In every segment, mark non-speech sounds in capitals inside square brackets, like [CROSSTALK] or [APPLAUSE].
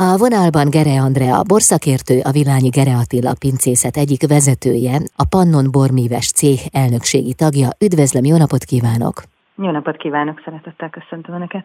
A vonalban Gere Andrea, borszakértő, a Villányi Gere Attila pincészet egyik vezetője, a Pannon Bormíves cég elnökségi tagja. Üdvözlöm, jó napot kívánok! Jó napot kívánok, szeretettel köszöntöm Önöket!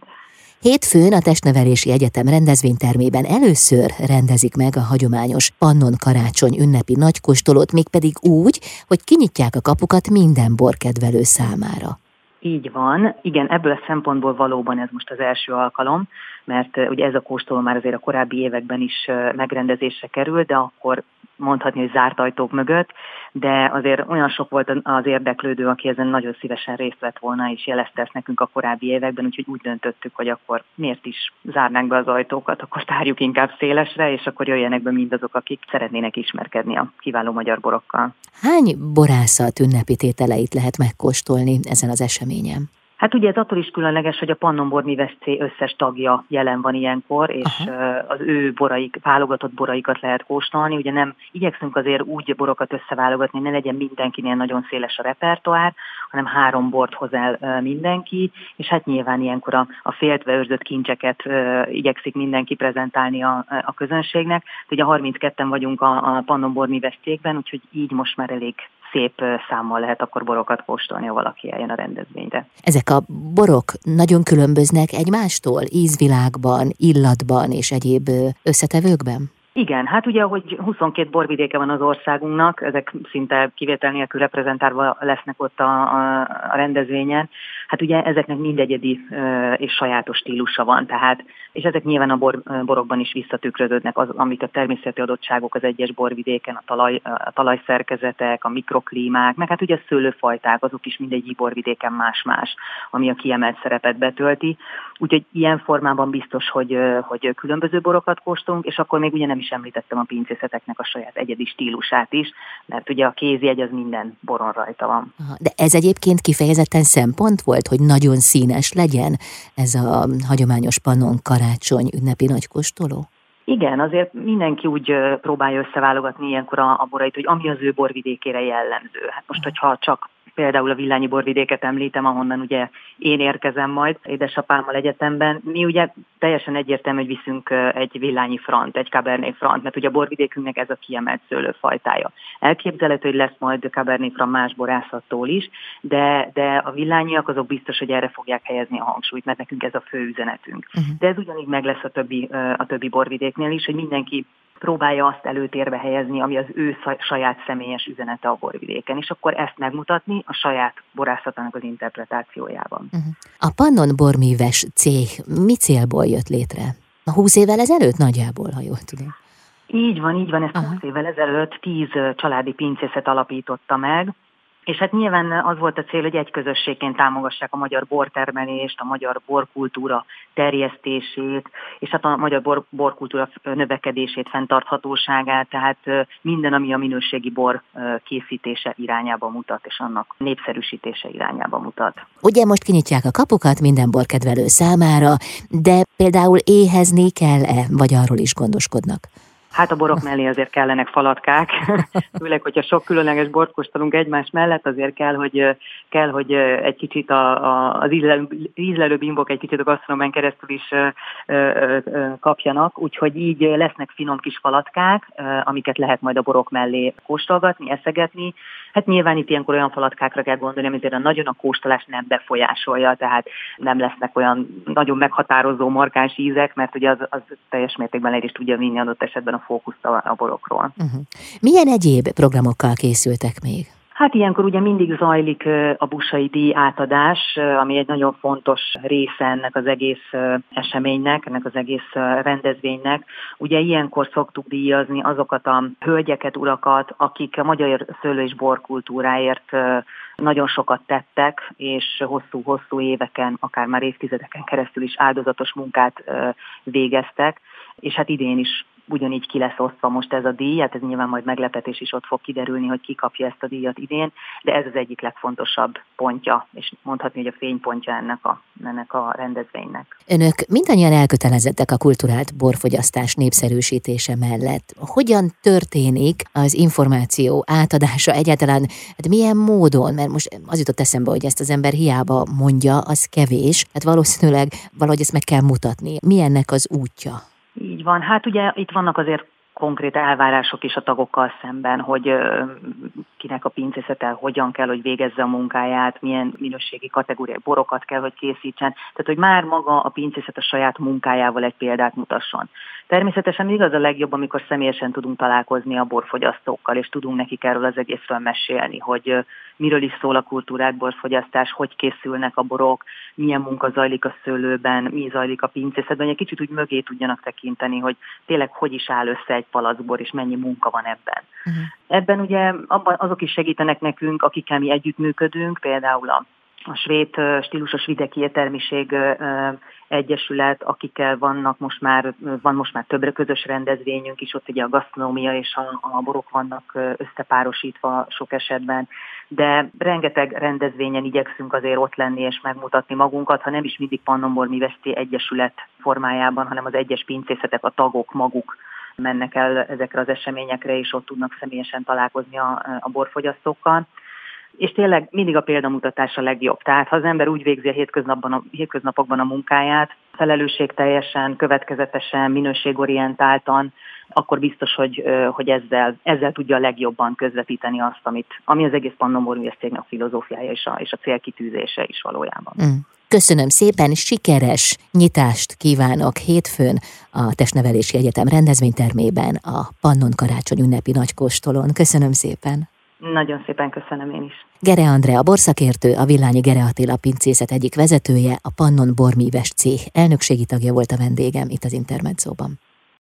Hétfőn a Testnevelési Egyetem rendezvénytermében először rendezik meg a hagyományos Pannon karácsony ünnepi nagykóstolót, mégpedig úgy, hogy kinyitják a kapukat minden borkedvelő számára. Így van. Igen, ebből a szempontból valóban ez most az első alkalom, mert ugye ez a kóstoló már azért a korábbi években is megrendezésre került, de akkor mondhatni, hogy zárt ajtók mögött, de azért olyan sok volt az érdeklődő, aki ezen nagyon szívesen részt vett volna, és jelezte ezt nekünk a korábbi években, úgyhogy úgy döntöttük, hogy akkor miért is zárnánk be az ajtókat, akkor tárjuk inkább szélesre, és akkor jöjjenek be mindazok, akik szeretnének ismerkedni a kiváló magyar borokkal. Hány borászat ünnepi tételeit lehet megkóstolni ezen az eseményen? Hát ugye ez attól is különleges, hogy a Pannonbor C összes tagja jelen van ilyenkor, és Aha. az ő boraik, válogatott boraikat lehet kóstolni. Ugye nem igyekszünk azért úgy borokat összeválogatni, ne legyen mindenkinél nagyon széles a repertoár, hanem három bort hoz el mindenki, és hát nyilván ilyenkor a, a féltve őrzött kincseket igyekszik mindenki prezentálni a, a közönségnek. Ugye 32-en vagyunk a, a Pannonbor cégben, úgyhogy így most már elég szép számmal lehet akkor borokat kóstolni, ha valaki eljön a rendezvényre. Ezek a borok nagyon különböznek egymástól ízvilágban, illatban és egyéb összetevőkben? Igen, hát ugye, hogy 22 borvidéke van az országunknak, ezek szinte kivétel nélkül reprezentálva lesznek ott a, a, a rendezvényen. Hát ugye ezeknek mindegyedi és sajátos stílusa van, tehát, és ezek nyilván a bor, borokban is visszatükröződnek, az, amik a természeti adottságok az egyes borvidéken, a, talaj, a talajszerkezetek, a mikroklímák, meg hát ugye a szőlőfajták, azok is mindegyik borvidéken más-más, ami a kiemelt szerepet betölti. Úgyhogy ilyen formában biztos, hogy, hogy különböző borokat kóstolunk, és akkor még ugye nem is említettem a pincészeteknek a saját egyedi stílusát is, mert ugye a kézjegy az minden boron rajta van. De ez egyébként kifejezetten szempont volt, hogy nagyon színes legyen ez a hagyományos panon karácsony ünnepi nagykóstoló? Igen, azért mindenki úgy próbálja összeválogatni ilyenkor a, a borait, hogy ami az ő borvidékére jellemző. Hát most, hogyha csak például a Villányi borvidéket említem, ahonnan ugye én érkezem majd édesapámmal egyetemben. Mi ugye teljesen egyértelmű, hogy viszünk egy villányi front, egy Cabernet front, mert ugye a borvidékünknek ez a kiemelt szőlőfajtája. Elképzelhető, hogy lesz majd Cabernet front más borászattól is, de, de a villányiak azok biztos, hogy erre fogják helyezni a hangsúlyt, mert nekünk ez a fő üzenetünk. Uh-huh. De ez ugyanígy meg lesz a többi, a többi borvidéknél is, hogy mindenki próbálja azt előtérbe helyezni, ami az ő saját személyes üzenete a borvidéken, és akkor ezt megmutatni a saját borászatának az interpretációjában. Uh-huh. A Pannon Bormíves cég mi célból jött létre? A húsz évvel ezelőtt nagyjából, ha jól tudom. Így van, így van, ezt uh-huh. 20 évvel ezelőtt tíz családi pincészet alapította meg, és hát nyilván az volt a cél, hogy egy közösségként támogassák a magyar bortermelést, a magyar borkultúra terjesztését, és hát a magyar bor, borkultúra növekedését, fenntarthatóságát, tehát minden, ami a minőségi bor készítése irányába mutat, és annak népszerűsítése irányába mutat. Ugye most kinyitják a kapukat minden borkedvelő számára, de például éhezni kell-e, vagy arról is gondoskodnak? Hát a borok mellé azért kellenek falatkák, [LAUGHS] főleg, hogyha sok különleges bort kóstolunk egymás mellett, azért kell, hogy, kell, hogy egy kicsit a, a, az ízlelő, ízlelő bimbok egy kicsit a gasztronomán keresztül is ö, ö, ö, kapjanak, úgyhogy így lesznek finom kis falatkák, amiket lehet majd a borok mellé kóstolgatni, eszegetni. Hát nyilván itt ilyenkor olyan falatkákra kell gondolni, ami azért a nagyon a kóstolást nem befolyásolja, tehát nem lesznek olyan nagyon meghatározó markáns ízek, mert ugye az, az teljes mértékben le is tudja vinni adott esetben a fókuszt a borokról. Uh-huh. Milyen egyéb programokkal készültek még? Hát ilyenkor ugye mindig zajlik a busai díj átadás, ami egy nagyon fontos része ennek az egész eseménynek, ennek az egész rendezvénynek. Ugye ilyenkor szoktuk díjazni azokat a hölgyeket, urakat, akik a magyar szőlő és borkultúráért nagyon sokat tettek, és hosszú-hosszú éveken, akár már évtizedeken keresztül is áldozatos munkát végeztek, és hát idén is ugyanígy ki lesz osztva most ez a díj, hát ez nyilván majd meglepetés is ott fog kiderülni, hogy ki kapja ezt a díjat idén, de ez az egyik legfontosabb pontja, és mondhatni, hogy a fénypontja ennek a, ennek a rendezvénynek. Önök mindannyian elkötelezettek a kulturált borfogyasztás népszerűsítése mellett. Hogyan történik az információ átadása egyáltalán, hát milyen módon, mert most az jutott eszembe, hogy ezt az ember hiába mondja, az kevés, hát valószínűleg valahogy ezt meg kell mutatni. Milyennek az útja? Így van. Hát ugye itt vannak azért konkrét elvárások is a tagokkal szemben, hogy kinek a pincészete hogyan kell, hogy végezze a munkáját, milyen minőségi kategóriák borokat kell, hogy készítsen. Tehát, hogy már maga a pincészet a saját munkájával egy példát mutasson. Természetesen igaz a legjobb, amikor személyesen tudunk találkozni a borfogyasztókkal, és tudunk nekik erről az egészről mesélni, hogy miről is szól a kultúrák borfogyasztás, hogy készülnek a borok, milyen munka zajlik a szőlőben, mi zajlik a pincészetben, hogy egy kicsit úgy mögé tudjanak tekinteni, hogy tényleg hogy is áll össze egy palackbor, és mennyi munka van ebben. Uh-huh. Ebben ugye abban azok is segítenek nekünk, akikkel mi együttműködünk, például a a svéd stílusos vidéki értelmiség egyesület, akikkel vannak most már, van most már többre közös rendezvényünk is, ott ugye a gasztronómia és a, a borok vannak összepárosítva sok esetben, de rengeteg rendezvényen igyekszünk azért ott lenni és megmutatni magunkat, ha nem is mindig Pannonbor Miveszti Egyesület formájában, hanem az egyes pincészetek, a tagok maguk mennek el ezekre az eseményekre, és ott tudnak személyesen találkozni a, a borfogyasztókkal és tényleg mindig a példamutatás a legjobb. Tehát ha az ember úgy végzi a, hétköznapban, a hétköznapokban a munkáját, felelősségteljesen, következetesen, minőségorientáltan, akkor biztos, hogy, hogy ezzel, ezzel tudja a legjobban közvetíteni azt, amit, ami az egész Pannomor a filozófiája és a, és a célkitűzése is valójában. Mm. Köszönöm szépen, sikeres nyitást kívánok hétfőn a Testnevelési Egyetem rendezvénytermében a Pannon Karácsony ünnepi nagykóstolón. Köszönöm szépen! Nagyon szépen köszönöm én is. Gere Andrea borszakértő, a Villányi Gere Attila pincészet egyik vezetője, a Pannon Bormíves cég elnökségi tagja volt a vendégem itt az Intermedzóban.